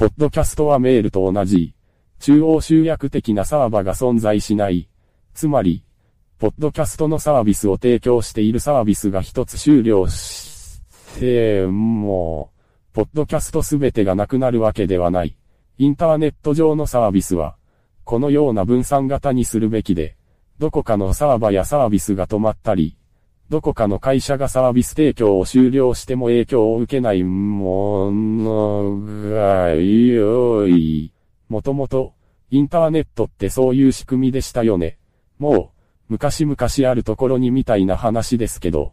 ポッドキャストはメールと同じ、中央集約的なサーバが存在しない。つまり、ポッドキャストのサービスを提供しているサービスが一つ終了して、もう、ポッドキャストすべてがなくなるわけではない。インターネット上のサービスは、このような分散型にするべきで、どこかのサーバやサービスが止まったり、どこかの会社がサービス提供を終了しても影響を受けないものが良い。もともと、インターネットってそういう仕組みでしたよね。もう、昔々あるところにみたいな話ですけど、